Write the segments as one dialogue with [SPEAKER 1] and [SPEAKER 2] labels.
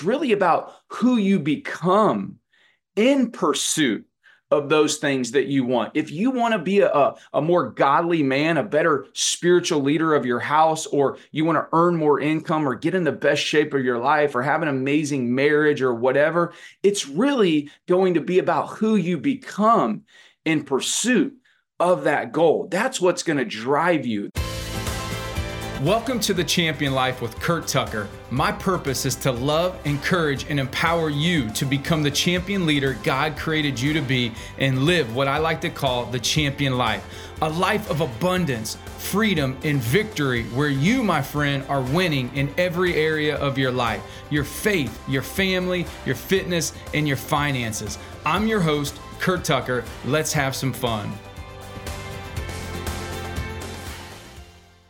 [SPEAKER 1] it's really about who you become in pursuit of those things that you want. If you want to be a, a, a, more godly man, a better spiritual leader of your house, or you want to earn more income or get in the best shape of your life or have an amazing marriage or whatever, it's really going to be about who you become in pursuit of that goal. That's what's going to drive you.
[SPEAKER 2] Welcome to the Champion Life with Curt Tucker. My purpose is to love, encourage, and empower you to become the champion leader God created you to be and live what I like to call the champion life a life of abundance, freedom, and victory where you, my friend, are winning in every area of your life your faith, your family, your fitness, and your finances. I'm your host, Curt Tucker. Let's have some fun.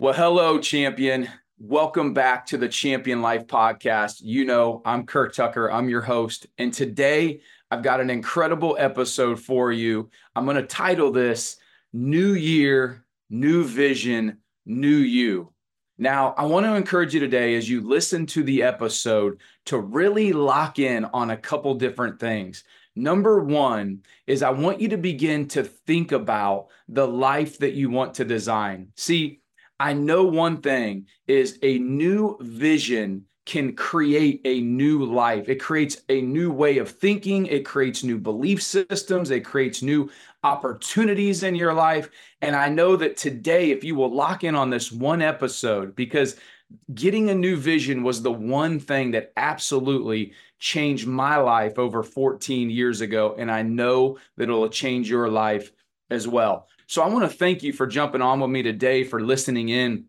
[SPEAKER 1] Well, hello, champion. Welcome back to the Champion Life podcast. You know, I'm Curt Tucker, I'm your host. And today I've got an incredible episode for you. I'm going to title this New Year, New Vision, New You. Now, I want to encourage you today as you listen to the episode to really lock in on a couple different things. Number one is I want you to begin to think about the life that you want to design. See, I know one thing is a new vision can create a new life. It creates a new way of thinking. It creates new belief systems. It creates new opportunities in your life. And I know that today, if you will lock in on this one episode, because getting a new vision was the one thing that absolutely changed my life over 14 years ago. And I know that it'll change your life as well. So I want to thank you for jumping on with me today, for listening in.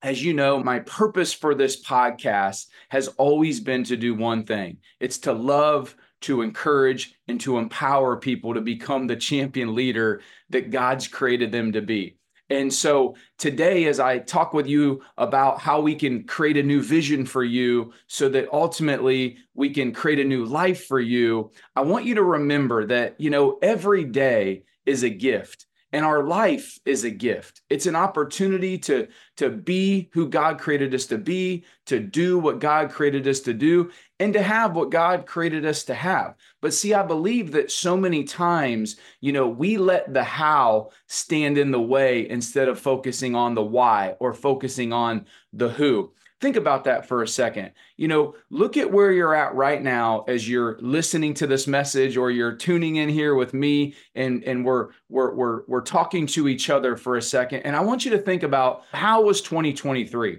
[SPEAKER 1] As you know, my purpose for this podcast has always been to do one thing it's to love, to encourage, and to empower people to become the champion leader that God's created them to be. And so today, as I talk with you about how we can create a new vision for you so that ultimately we can create a new life for you, I want you to remember that, you know, every day is a gift. And our life is a gift. It's an opportunity to, to be who God created us to be, to do what God created us to do, and to have what God created us to have. But see, I believe that so many times, you know, we let the how stand in the way instead of focusing on the why or focusing on the who. Think about that for a second. You know, look at where you're at right now as you're listening to this message or you're tuning in here with me and and we're we're we're we're talking to each other for a second. And I want you to think about how was 2023?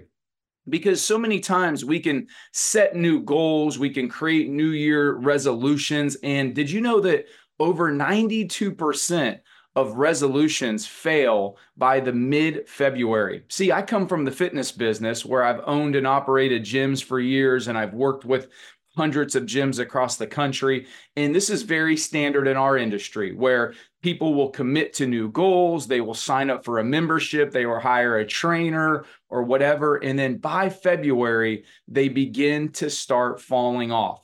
[SPEAKER 1] Because so many times we can set new goals, we can create new year resolutions and did you know that over 92% of resolutions fail by the mid February. See, I come from the fitness business where I've owned and operated gyms for years and I've worked with hundreds of gyms across the country. And this is very standard in our industry where people will commit to new goals, they will sign up for a membership, they will hire a trainer or whatever. And then by February, they begin to start falling off.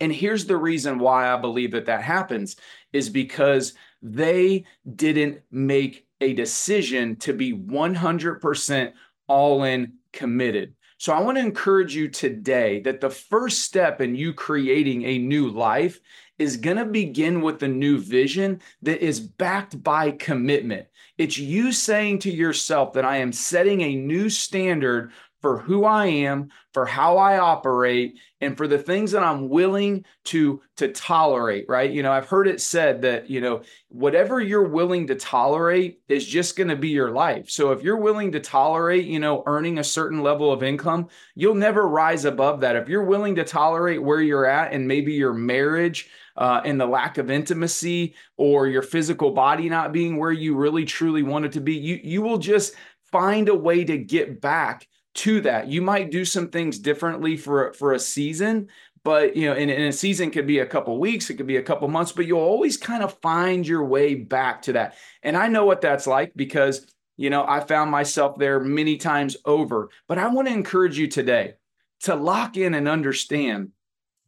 [SPEAKER 1] And here's the reason why I believe that that happens is because they didn't make a decision to be 100% all in committed. So I want to encourage you today that the first step in you creating a new life is going to begin with a new vision that is backed by commitment. It's you saying to yourself that I am setting a new standard for who I am, for how I operate, and for the things that I'm willing to to tolerate, right? You know, I've heard it said that, you know, whatever you're willing to tolerate is just going to be your life. So if you're willing to tolerate, you know, earning a certain level of income, you'll never rise above that. If you're willing to tolerate where you're at and maybe your marriage uh, and the lack of intimacy or your physical body not being where you really truly want it to be, you you will just find a way to get back to that. You might do some things differently for for a season, but you know, in, a season could be a couple weeks, it could be a couple months, but you'll always kind of find your way back to that. And I know what that's like because you know I found myself there many times over. But I want to encourage you today to lock in and understand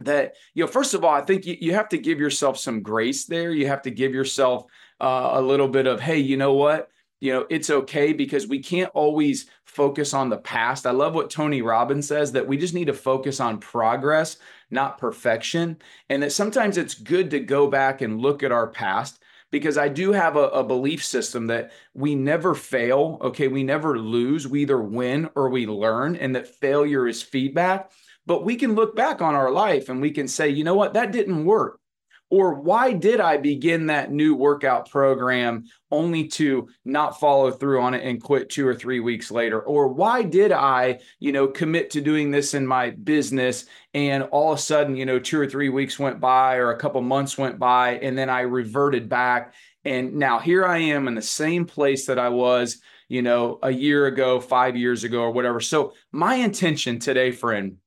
[SPEAKER 1] that you know first of all i think you, you have to give yourself some grace there you have to give yourself uh, a little bit of hey you know what you know, it's okay because we can't always focus on the past. I love what Tony Robbins says that we just need to focus on progress, not perfection. And that sometimes it's good to go back and look at our past because I do have a, a, belief system that we never fail. Okay. We never lose. We either win or we learn, and that failure is feedback. But we can look back on our life and we can say, you know what, that didn't work. Or why did I begin that new workout program only to not follow through on it and quit two or three weeks later? Or why did I, you know, commit to doing this in my business and all of a sudden, you know, two or three weeks went by or a couple months went by and then I reverted back. And now here I am in the same place that I was, you know, a year ago, five years ago, or whatever. So, my intention today, friend,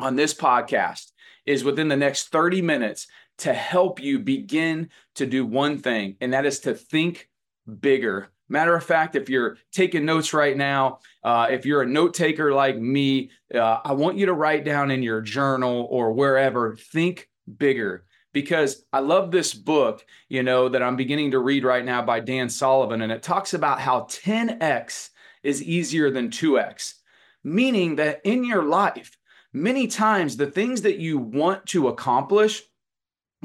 [SPEAKER 1] on this podcast is within the next 30 minutes to help you begin to do one thing, and that is to think bigger. Matter of fact, if you're taking notes right now, uh, if you're a note taker like me, uh, I want you to write down in your journal or wherever, think bigger. Because I love this book, you know, that I'm beginning to read right now by Dan Sullivan, and it talks about how 10x is easier than 2x, meaning that in your life, many times the things that you want to accomplish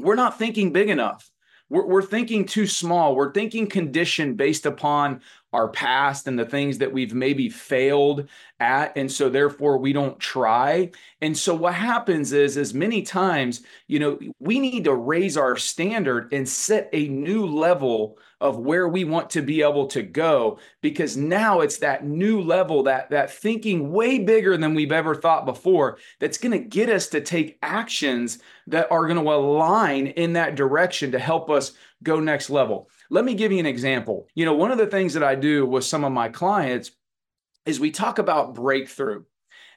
[SPEAKER 1] we're not thinking big enough. We're, we're thinking too small. We're thinking conditioned based upon our past and the things that we've maybe failed at and so therefore we don't try. And so what happens is is many times you know we need to raise our standard and set a new level of where we want to be able to go because now it's that new level that that thinking way bigger than we've ever thought before that's going to get us to take actions that are going to align in that direction to help us go next level let me give you an example. You know one of the things that i do with some of my clients is we talk about breakthrough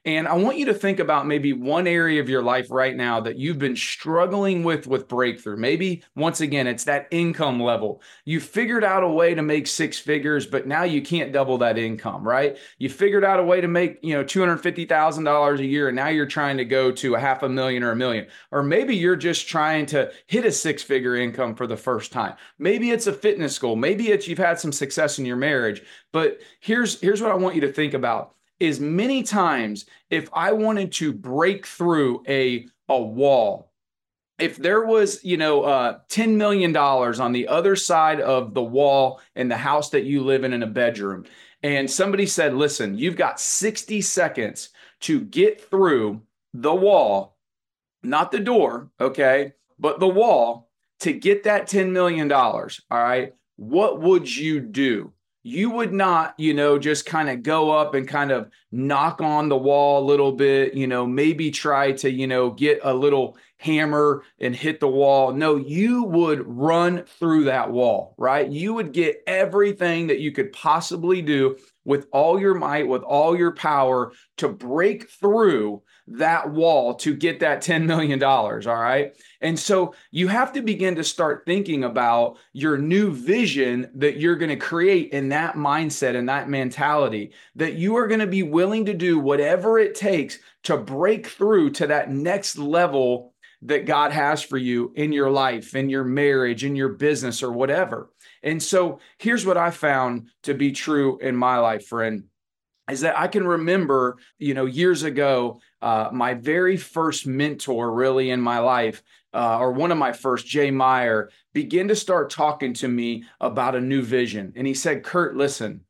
[SPEAKER 1] and I want you to think about maybe one area of your life right now that you've been struggling with with breakthrough. Maybe once again, it's that income level. You figured out a way to make six figures, but now you can't double that income, right? You figured out a way to make, you know, $250,000 a year and now you're trying to go to a half a million or a million. Or maybe you're just trying to hit a six-figure income for the first time. Maybe it's a fitness goal. Maybe it's you've had some success in your marriage. But here's here's what I want you to think about is many times if I wanted to break through a a wall, if there was, you know, uh, $10 million on the other side of the wall in the house that you live in in a bedroom, and somebody said, listen, you've got 60 seconds to get through the wall, not the door, okay, but the wall to get that $10 million, all right, what would you do? You would not, you know, just kind of go up and kind of knock on the wall a little bit, you know, maybe try to, you know, get a little hammer and hit the wall. No, you would run through that wall, right? You would get everything that you could possibly do with all your might, with all your power to break through that wall to get that $10 million. All right. And so you have to begin to start thinking about your new vision that you're going to create in that mindset and that mentality that you are going to be willing to do whatever it takes to break through to that next level that God has for you in your life, in your marriage, in your business, or whatever. And so here's what I found to be true in my life, friend is that I can remember, you know, years ago, uh, my very first mentor really in my life, uh, or one of my first, Jay Meyer, began to start talking to me about a new vision. And he said, Curt, listen,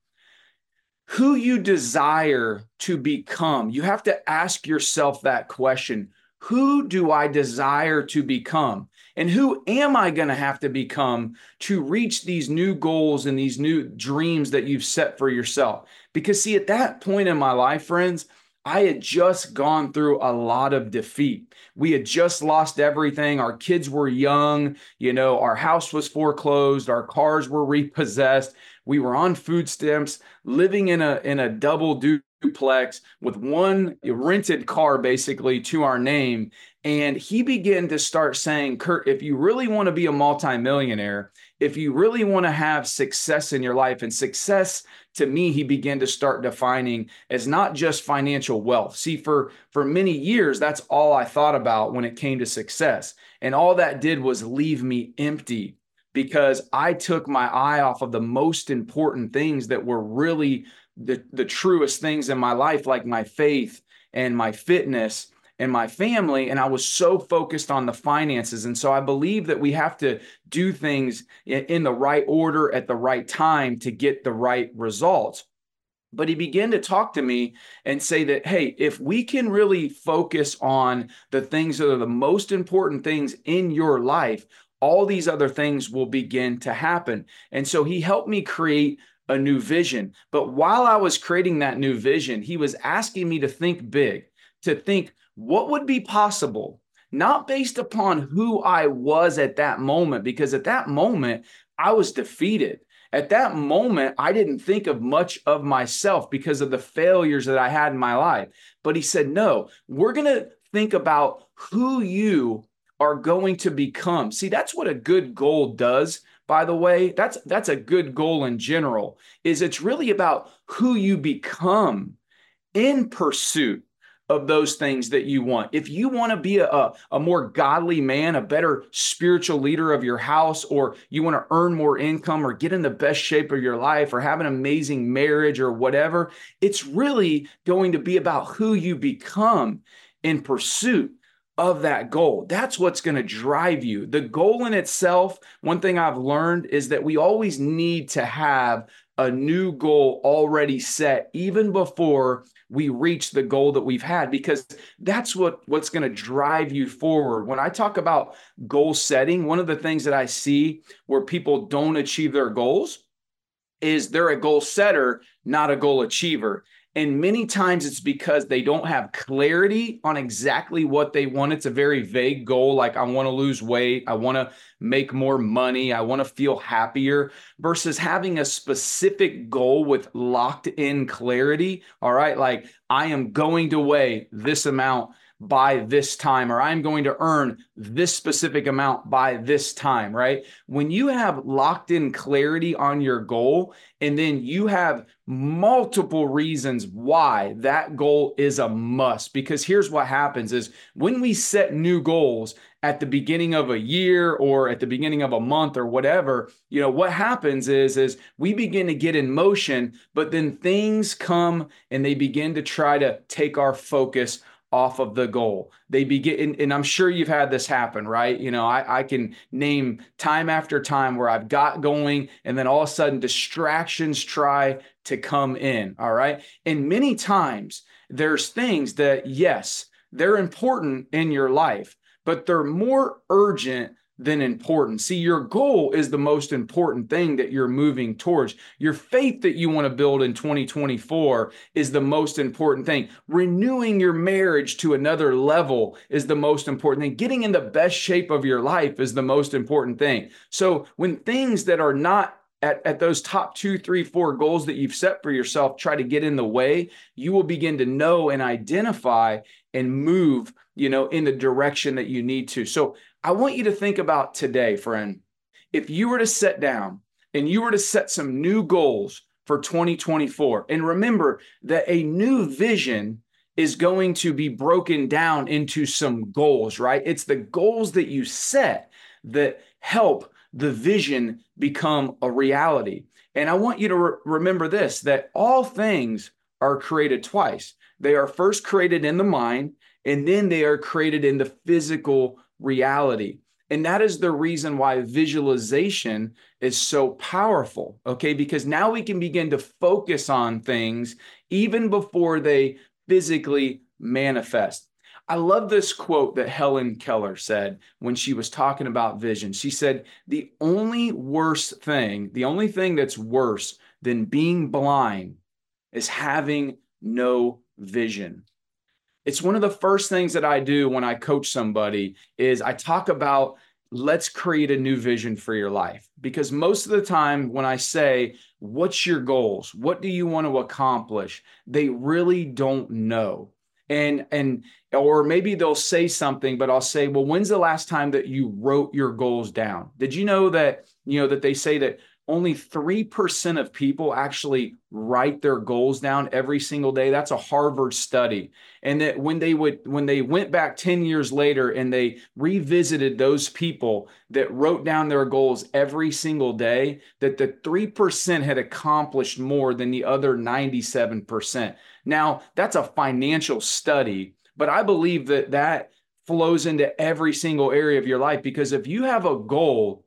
[SPEAKER 1] who you desire to become, you have to ask yourself that question Who do I desire to become? And who am I going to have to become to reach these new goals and these new dreams that you've set for yourself? Because, see, at that point in my life, friends, I had just gone through a lot of defeat. We had just lost everything. Our kids were young. You know, our house was foreclosed. Our cars were repossessed. We were on food stamps, living in a in a double duplex with one rented car basically to our name. And he began to start saying, Curt, if you really want to be a multimillionaire, if you really want to have success in your life, and success to me, he began to start defining as not just financial wealth. See, for, for many years, that's all I thought about when it came to success. And all that did was leave me empty because I took my eye off of the most important things that were really the, the truest things in my life, like my faith and my fitness and my family. And I was so focused on the finances. And so I believe that we have to do things in the right order at the right time to get the right results. But he began to talk to me and say that, hey, if we can really focus on the things that are the most important things in your life, all these other things will begin to happen. And so he helped me create a new vision. But while I was creating that new vision, he was asking me to think big, to think what would be possible, not based upon who I was at that moment, because at that moment, I was defeated. At that moment, I didn't think of much of myself because of the failures that I had in my life. But he said, no, we're going to think about who you are going to become. See, that's what a good goal does, by the way. That's that's a good goal in general. Is it's really about who you become in pursuit of those things that you want. If you want to be a, a more godly man, a better spiritual leader of your house, or you want to earn more income or get in the best shape of your life or have an amazing marriage or whatever, it's really going to be about who you become in pursuit of that goal. That's what's going to drive you. The goal in itself, one thing I've learned is that we always need to have a new goal already set even before we reach the goal that we've had because that's what what's going to drive you forward. When i talk about goal setting one of the things that i see where people don't achieve their goals is they're a goal setter not a goal achiever and many times it's because they don't have clarity on exactly what they want. It's a very vague goal, like I want to lose weight, I want to make more money, I want to feel happier, versus having a specific goal with locked in clarity. All right, like I am going to weigh this amount by this time, or I'm going to earn this specific amount by this time, right? When you have locked in clarity on your goal, and then you have multiple reasons why that goal is a must, because here's what happens is when we set new goals at the beginning of a year or at the beginning of a month or whatever you know what happens is is we begin to get in motion but then things come and they begin to try to take our focus off of the goal. They begin, and, and, I'm sure you've had this happen, right? You know, I, I can name time after time where I've got going, and then all of a sudden distractions try to come in. All right. And many times there's things that, yes, they're important in your life, but they're more urgent than important. See, your goal is the most important thing that you're moving towards. Your faith that you want to build in 2024 is the most important thing. Renewing your marriage to another level is the most important thing. Getting in the best shape of your life is the most important thing. So, when things that are not at, at those top two, three, four goals that you've set for yourself try to get in the way, you will begin to know and identify and move, you know, in the direction that you need to. So I want you to think about today, friend. If you were to sit down and you were to set some new goals for 2024, and remember that a new vision is going to be broken down into some goals, right? It's the goals that you set that help the vision become a reality. And I want you to re- remember this that all things are created twice. They are first created in the mind, and then they are created in the physical reality. And that is the reason why visualization is so powerful, okay? Because now we can begin to focus on things even before they physically manifest. I love this quote that Helen Keller said when she was talking about vision. She said, The only worst thing, the only thing that's worse than being blind is having no vision it's one of the first things that I do when I coach somebody is I talk about let's create a new vision for your life. Because most of the time when I say what's your goals? What do you want to accomplish? they really don't know. And and or maybe they'll say something but I'll say well when's the last time that you wrote your goals down? Did you know that you know that they say that only 3% of people actually write their goals down every single day. That's a harvard study. And that when they would when they went back 10 years later and they revisited those people that wrote down their goals every single day that the 3% had accomplished more than the other 97% now that's a financial study but i believe that that flows into every single area of your life because if you have a goal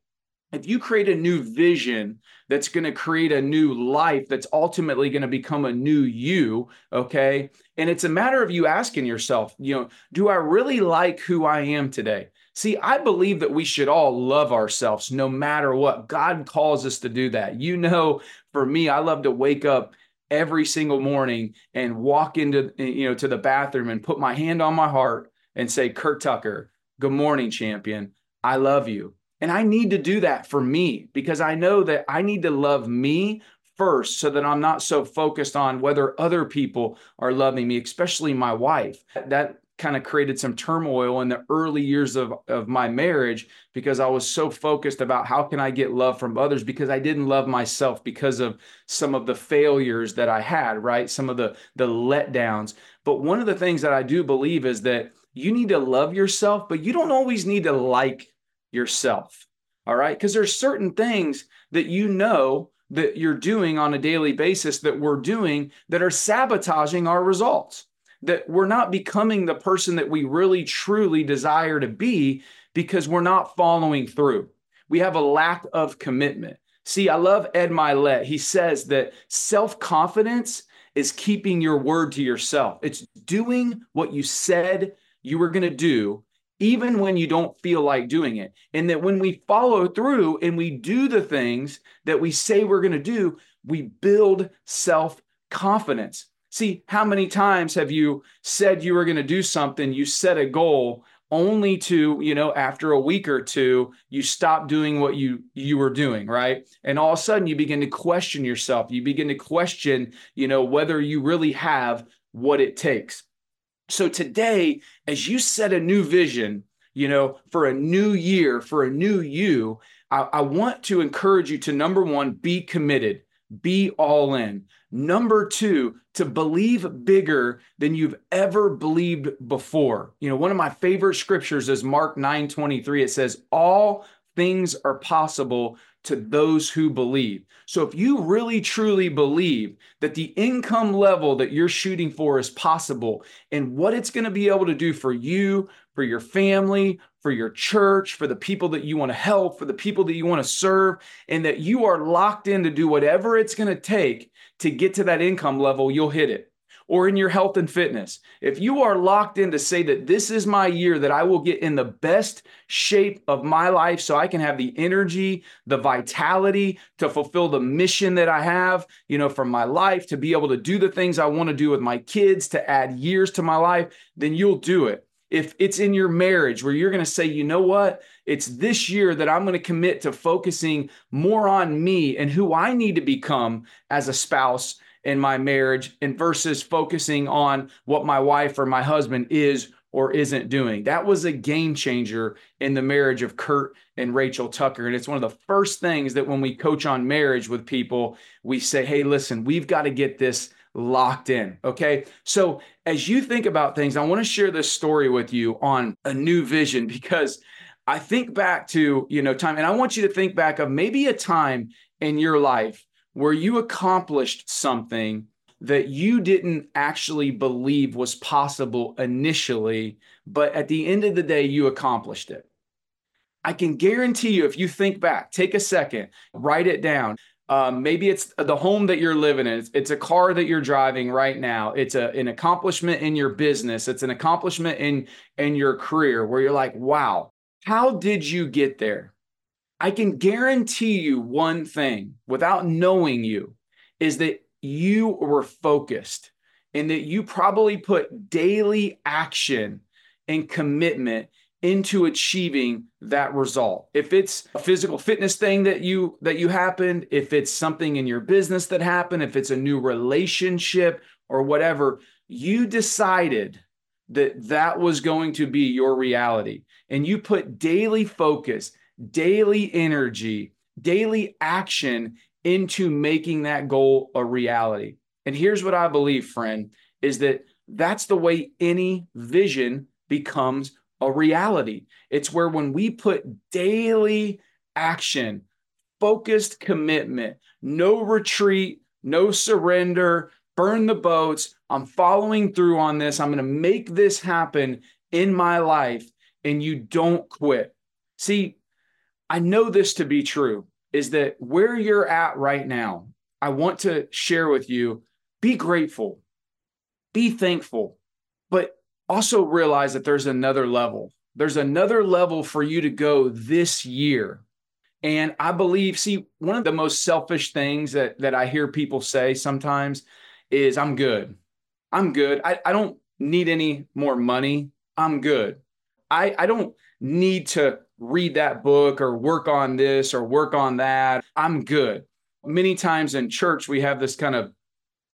[SPEAKER 1] if you create a new vision that's going to create a new life that's ultimately going to become a new you okay? And it's a matter of you asking yourself you know do i really like who i am today? See i believe that we should all love ourselves no matter what. God calls us to do that. You know for me i love to wake up every single morning and walk into you know to the bathroom and put my hand on my heart and say curt tucker good morning champion. I love you and I need to do that for me because I know that I need to love me first so that I'm not so focused on whether other people are loving me, especially my wife. That kind of created some turmoil in the early years of, of my marriage because I was so focused about how can I get love from others because I didn't love myself because of some of the failures that I had, right? Some of the the letdowns. But one of the things that I do believe is that you need to love yourself, but you don't always need to like yourself. All right. Because there's certain things that you know that you're doing on a daily basis that we're doing that are sabotaging our results, that we're not becoming the person that we really truly desire to be because we're not following through. We have a lack of commitment. See, I love Ed Mylett. He says that self confidence is keeping your word to yourself, it's doing what you said you were going to do even when you don't feel like doing it. And that when we follow through and we do the things that we say we're going to do, we build self confidence. See, how many times have you said you were going to do something, you set a goal, only to you know after a week or two you stop doing what you you were doing right and all of a sudden you begin to question yourself you begin to question you know whether you really have what it takes so today, as you set a new vision, you know, for a new year, for a new you, I, I, want to encourage you to number one, be committed, be all in. Number two, to believe bigger than you've ever believed before. You know, one of my favorite scriptures is Mark 9 23. It says, All things are possible to those who believe. So if you really truly believe that the income level that you're shooting for is possible and what it's going to be able to do for you, for your family, for your church, for the people that you want to help, for the people that you want to serve, and that you are locked in to do whatever it's going to take to get to that income level, you'll hit it or in your health and fitness, if you are locked in to say that this is my year that I will get in the best shape of my life so I can have the energy, the vitality to fulfill the mission that I have, you know, for my life, to be able to do the things I want to do with my kids, to add years to my life, then you'll do it. If it's in your marriage where you're going to say, you know what, it's this year that I'm going to commit to focusing more on me and who I need to become as a spouse in my marriage and versus focusing on what my wife or my husband is or isn't doing. That was a game changer in the marriage of Curt and Rachel Tucker. And it's one of the first things that when we coach on marriage with people, we say, hey, listen, we've got to get this locked in. Okay. So as you think about things, I want to share this story with you on a new vision because I think back to, you know, time, and I want you to think back of maybe a time in your life where you accomplished something that you didn't actually believe was possible initially, but at the end of the day, you accomplished it. I can guarantee you, if you think back, take a second, write it down. Um, maybe it's the home that you're living in. It's, it's, a car that you're driving right now. It's a, an accomplishment in your business. It's an accomplishment in in your career where you're like, wow, how did you get there? I can guarantee you one thing without knowing you is that you were focused and that you probably put daily action and commitment into achieving that result. If it's a physical fitness thing that you that you happened, if it's something in your business that happened, if it's a new relationship or whatever, you decided that that was going to be your reality and you put daily focus daily energy daily action into making that goal a reality. And here's what I believe, friend, is that that's the way any vision becomes a reality. It's where when we put daily action, focused commitment, no retreat, no surrender, burn the boats. I'm following through on this. I'm going to make this happen in my life. And you don't quit. See, I know this to be true is that where you're at right now, I want to share with you be grateful, be thankful, but also realize that there's another level. There's another level for you to go this year. And I believe, see, one of the most selfish things that, that I hear people say sometimes is, I'm good. I'm good. I, I don't need any more money. I'm good. I, I don't need to read that book or work on this or work on that. I'm good. Many times in church, we have this kind of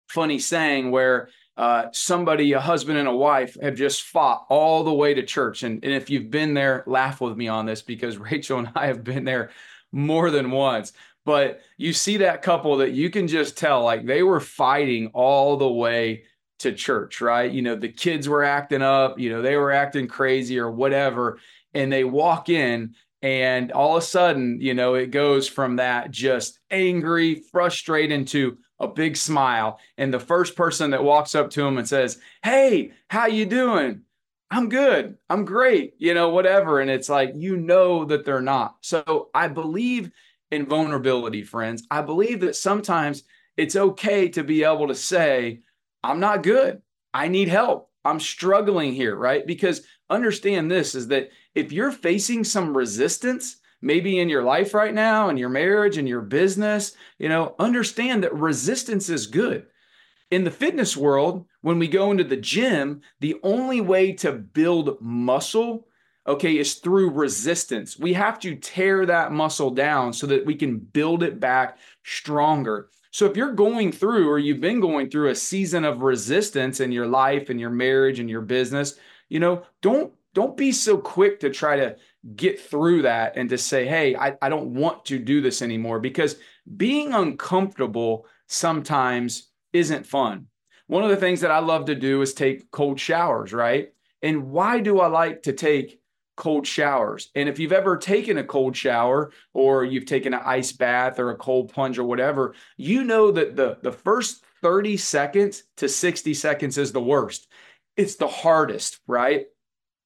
[SPEAKER 1] funny saying where uh, somebody, a husband and a wife, have just fought all the way to church. And, and if you've been there, laugh with me on this because Rachel and I have been there more than once. But you see that couple that you can just tell like they were fighting all the way to church, right? You know, the kids were acting up, you know, they were acting crazy or whatever. And they walk in and all of a sudden, you know, it goes from that just angry, frustrated to a big smile. And the first person that walks up to him and says, Hey, how you doing? I'm good. I'm great. You know, whatever. And it's like, you know that they're not. So I believe in vulnerability, friends. I believe that sometimes it's okay to be able to say, I'm not good. I need help. I'm struggling here, right? Because understand this is that if you're facing some resistance, maybe in your life right now, in your marriage, in your business, you know, understand that resistance is good. In the fitness world, when we go into the gym, the only way to build muscle, okay, is through resistance. We have to tear that muscle down so that we can build it back stronger. So if you're going through or you've been going through a season of resistance in your life and your marriage and your business, you know, don't don't be so quick to try to get through that and to say, hey, I, I don't want to do this anymore because being uncomfortable sometimes isn't fun. One of the things that I love to do is take cold showers, right? And why do I like to take cold showers. And if you've ever taken a cold shower or you've taken an ice bath or a cold plunge or whatever, you know that the, the first 30 seconds to 60 seconds is the worst. It's the hardest, right?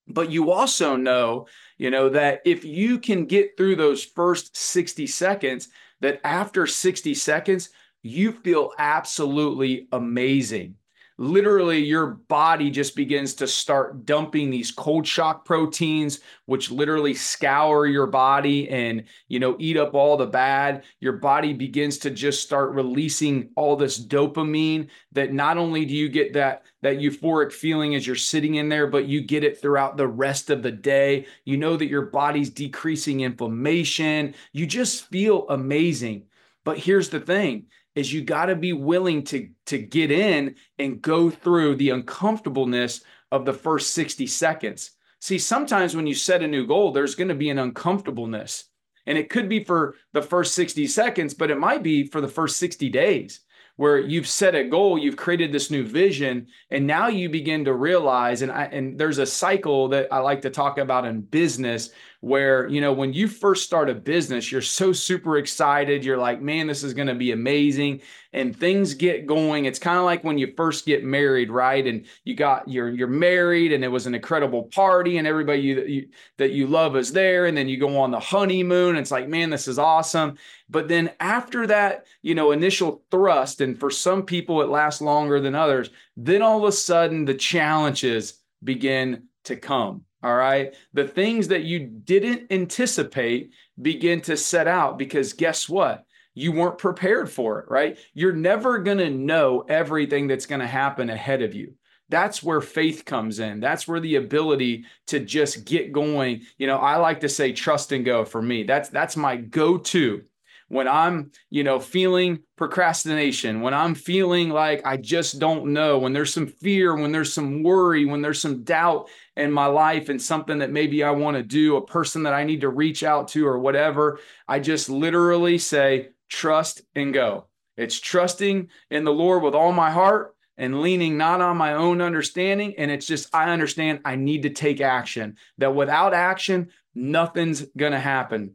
[SPEAKER 1] But you also know, you know, that if you can get through those first 60 seconds, that after 60 seconds, you feel absolutely amazing literally your body just begins to start dumping these cold shock proteins which literally scour your body and you know eat up all the bad. Your body begins to just start releasing all this dopamine that not only do you get that that euphoric feeling as you're sitting in there but you get it throughout the rest of the day. You know that your body's decreasing inflammation. You just feel amazing. But here's the thing is you got to be willing to to get in and go through the uncomfortableness of the first 60 seconds. See, sometimes when you set a new goal, there's going to be an uncomfortableness. And it could be for the first 60 seconds, but it might be for the first 60 days where you've set a goal, you've created this new vision, and now you begin to realize, and I, and there's a cycle that I like to talk about in business where you know when you first start a business you're so super excited. You're like man this is going to be amazing. And things get going. It's kind of like when you first get married right? And you got you're you're married and it was an incredible party and everybody you, you that you love is there. And then you go on the honeymoon it's like man this is awesome. But then after that you know initial thrust and for some people it lasts longer than others then all of a sudden the challenges begin to come all right. The things that you didn't anticipate begin to set out because guess what? You weren't prepared for it, right? You're never going to know everything that's going to happen ahead of you. That's where faith comes in. That's where the ability to just get going. You know, I like to say trust and go for me. That's that's my go-to when I'm, you know, feeling procrastination, when I'm feeling like I just don't know, when there's some fear, when there's some worry, when there's some doubt in my life and something that maybe I want to do, a person that I need to reach out to or whatever, I just literally say, trust and go. It's trusting in the Lord with all my heart and leaning not on my own understanding. And it's just, I understand I need to take action, that without action, nothing's going to happen.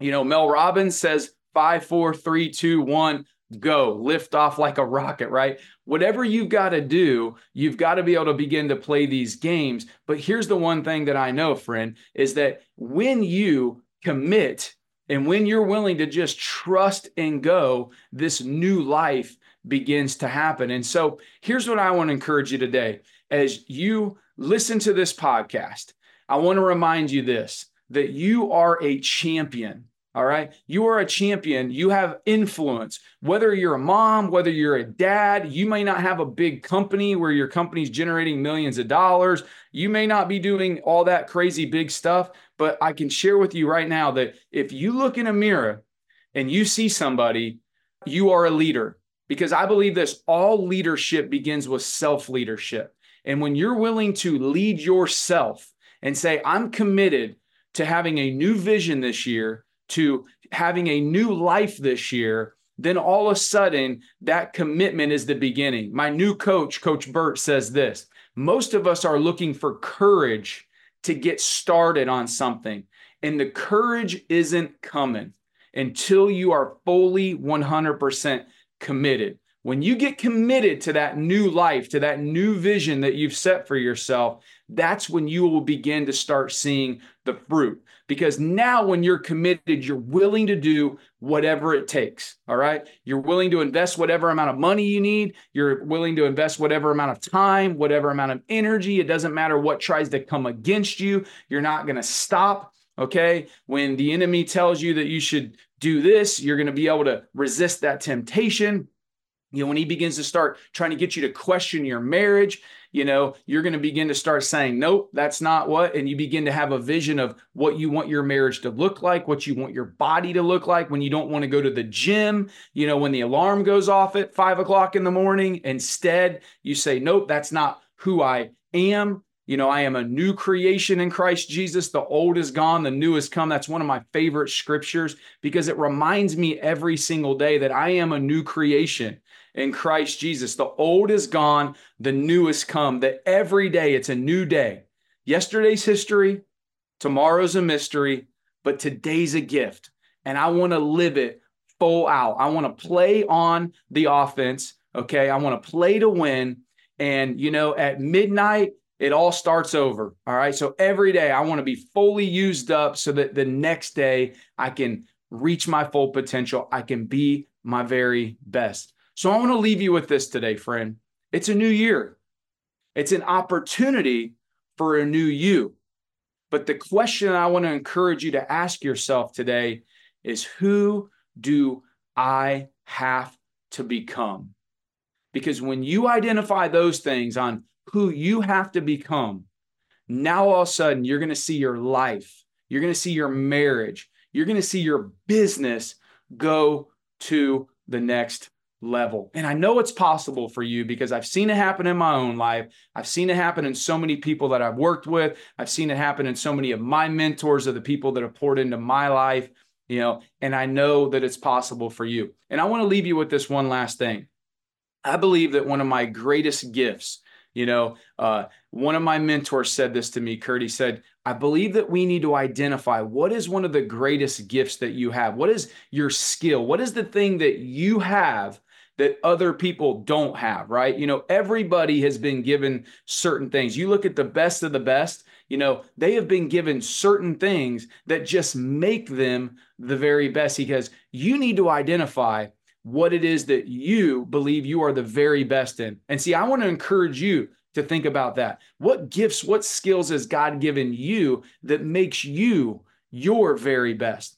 [SPEAKER 1] You know, Mel Robbins says five, four, three, two, one, go, lift off like a rocket, right? Whatever you've got to do, you've got to be able to begin to play these games. But here's the one thing that I know, friend, is that when you commit and when you're willing to just trust and go, this new life begins to happen. And so here's what I want to encourage you today as you listen to this podcast. I want to remind you this that you are a champion. All right. You are a champion. You have influence. Whether you're a mom, whether you're a dad, you may not have a big company where your company's generating millions of dollars. You may not be doing all that crazy big stuff, but I can share with you right now that if you look in a mirror and you see somebody, you are a leader because I believe this all leadership begins with self leadership. And when you're willing to lead yourself and say, I'm committed to having a new vision this year, to having a new life this year, then all of a sudden that commitment is the beginning. My new coach, Coach Burt, says this most of us are looking for courage to get started on something, and the courage isn't coming until you are fully 100% committed. When you get committed to that new life, to that new vision that you've set for yourself, that's when you will begin to start seeing the fruit. Because now, when you're committed, you're willing to do whatever it takes. All right. You're willing to invest whatever amount of money you need. You're willing to invest whatever amount of time, whatever amount of energy. It doesn't matter what tries to come against you. You're not going to stop. Okay. When the enemy tells you that you should do this, you're going to be able to resist that temptation you know, when he begins to start trying to get you to question your marriage, you know, you're going to begin to start saying, nope, that's not what. And you begin to have a vision of what you want your marriage to look like, what you want your body to look like when you don't want to go to the gym, you know, when the alarm goes off at five o'clock in the morning. Instead, you say, nope, that's not who I am. You know, I am a new creation in Christ Jesus. The old is gone, the new has come. That's one of my favorite scriptures because it reminds me every single day that I am a new creation in Christ Jesus. The old is gone, the new has come, that every day it's a new day. Yesterday's history, tomorrow's a mystery, but today's a gift. And I want to live it full out. I want to play on the offense. Okay. I want to play to win. And, you know, at midnight, it all starts over. All right. So every day I want to be fully used up so that the next day I can reach my full potential. I can be my very best. So I want to leave you with this today, friend. It's a new year, it's an opportunity for a new you. But the question I want to encourage you to ask yourself today is who do I have to become? Because when you identify those things on who you have to become, now all of a sudden you're going to see your life, you're going to see your marriage, you're going to see your business go to the next level. And I know it's possible for you because I've seen it happen in my own life. I've seen it happen in so many people that I've worked with. I've seen it happen in so many of my mentors of the people that have poured into my life, you know, and I know that it's possible for you. And I want to leave you with this one last thing. I believe that one of my greatest gifts, you know, uh, one of my mentors said this to me, Curt. He said, I believe that we need to identify what is one of the greatest gifts that you have? What is your skill? What is the thing that you have that other people don't have, right? You know, everybody has been given certain things. You look at the best of the best, you know, they have been given certain things that just make them the very best because you need to identify what it is that you believe you are the very best in. And see, I want to encourage you to think about that. What gifts, what skills has God given you that makes you your very best?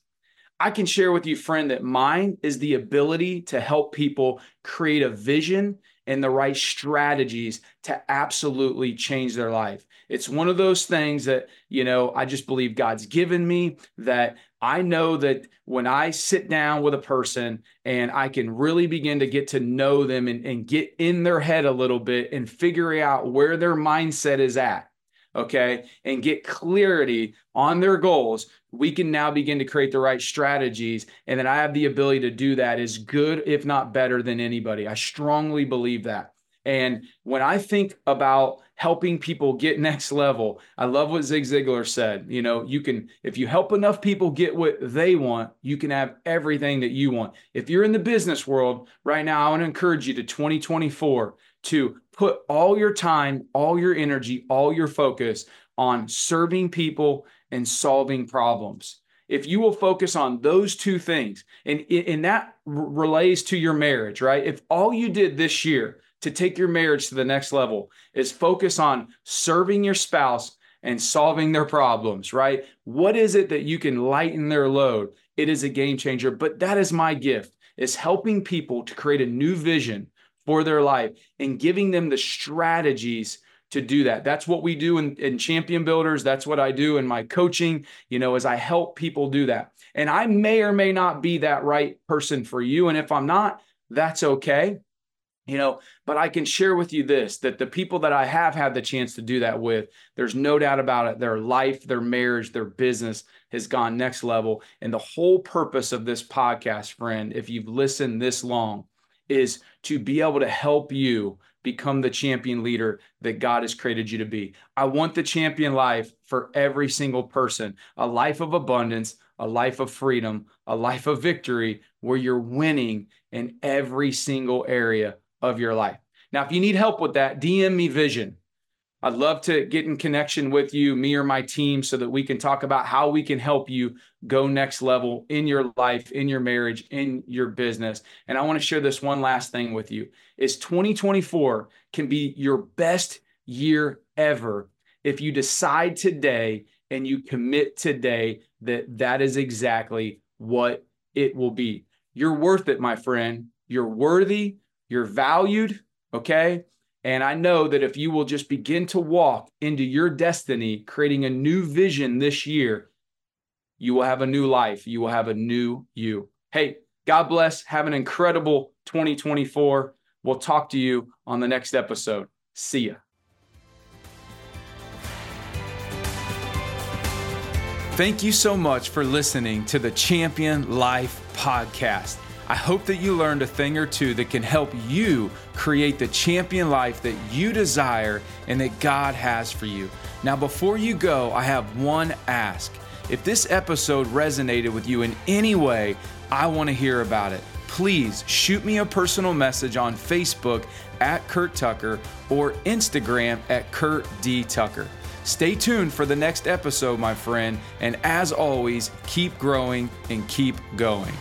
[SPEAKER 1] I can share with you, friend, that mine is the ability to help people create a vision and the right strategies to absolutely change their life. It's one of those things that, you know, I just believe God's given me that I know that when I sit down with a person and I can really begin to get to know them and, and get in their head a little bit and figure out where their mindset is at, okay, and get clarity on their goals, we can now begin to create the right strategies. And then I have the ability to do that as good, if not better, than anybody. I strongly believe that. And when I think about helping people get next level, I love what Zig Ziglar said. You know, you can, if you help enough people get what they want, you can have everything that you want. If you're in the business world right now, I want to encourage you to 2024 to put all your time, all your energy, all your focus on serving people and solving problems. If you will focus on those two things, and, and that relates to your marriage, right? If all you did this year to take your marriage to the next level is focus on serving your spouse and solving their problems, right? What is it that you can lighten their load? It is a game changer, but that is my gift is helping people to create a new vision for their life and giving them the strategies to do that. That's what we do in, in champion builders. That's what I do in my coaching, you know, as I help people do that. And I may or may not be that right person for you. And if I'm not, that's okay. You know, but I can share with you this that the people that I have had the chance to do that with, there's no doubt about it. Their life, their marriage, their business has gone next level. And the whole purpose of this podcast, friend, if you've listened this long, is to be able to help you become the champion leader that God has created you to be. I want the champion life for every single person a life of abundance, a life of freedom, a life of victory where you're winning in every single area of your life. Now, if you need help with that, DM me vision. I'd love to get in connection with you, me or my team, so that we can talk about how we can help you go next level in your life, in your marriage, in your business. And I want to share this one last thing with you is 2024 can be your best year ever if you decide today and you commit today that that is exactly what it will be. You're worth it, my friend. You're worthy, you're valued, okay? And I know that if you will just begin to walk into your destiny, creating a new vision this year, you will have a new life. You will have a new you. Hey, God bless. Have an incredible 2024. We'll talk to you on the next episode. See ya. Thank you so much for listening to the Champion Life podcast. I hope that you learned a thing or two that can help you create the champion life that you desire and that God has for you. Now, before you go, I have one ask. If this episode resonated with you in any way, I want to hear about it. Please shoot me a personal message on Facebook at Curt Tucker or Instagram at Curt D. Tucker. Stay tuned for the next episode, my friend, and as always, keep growing and keep going.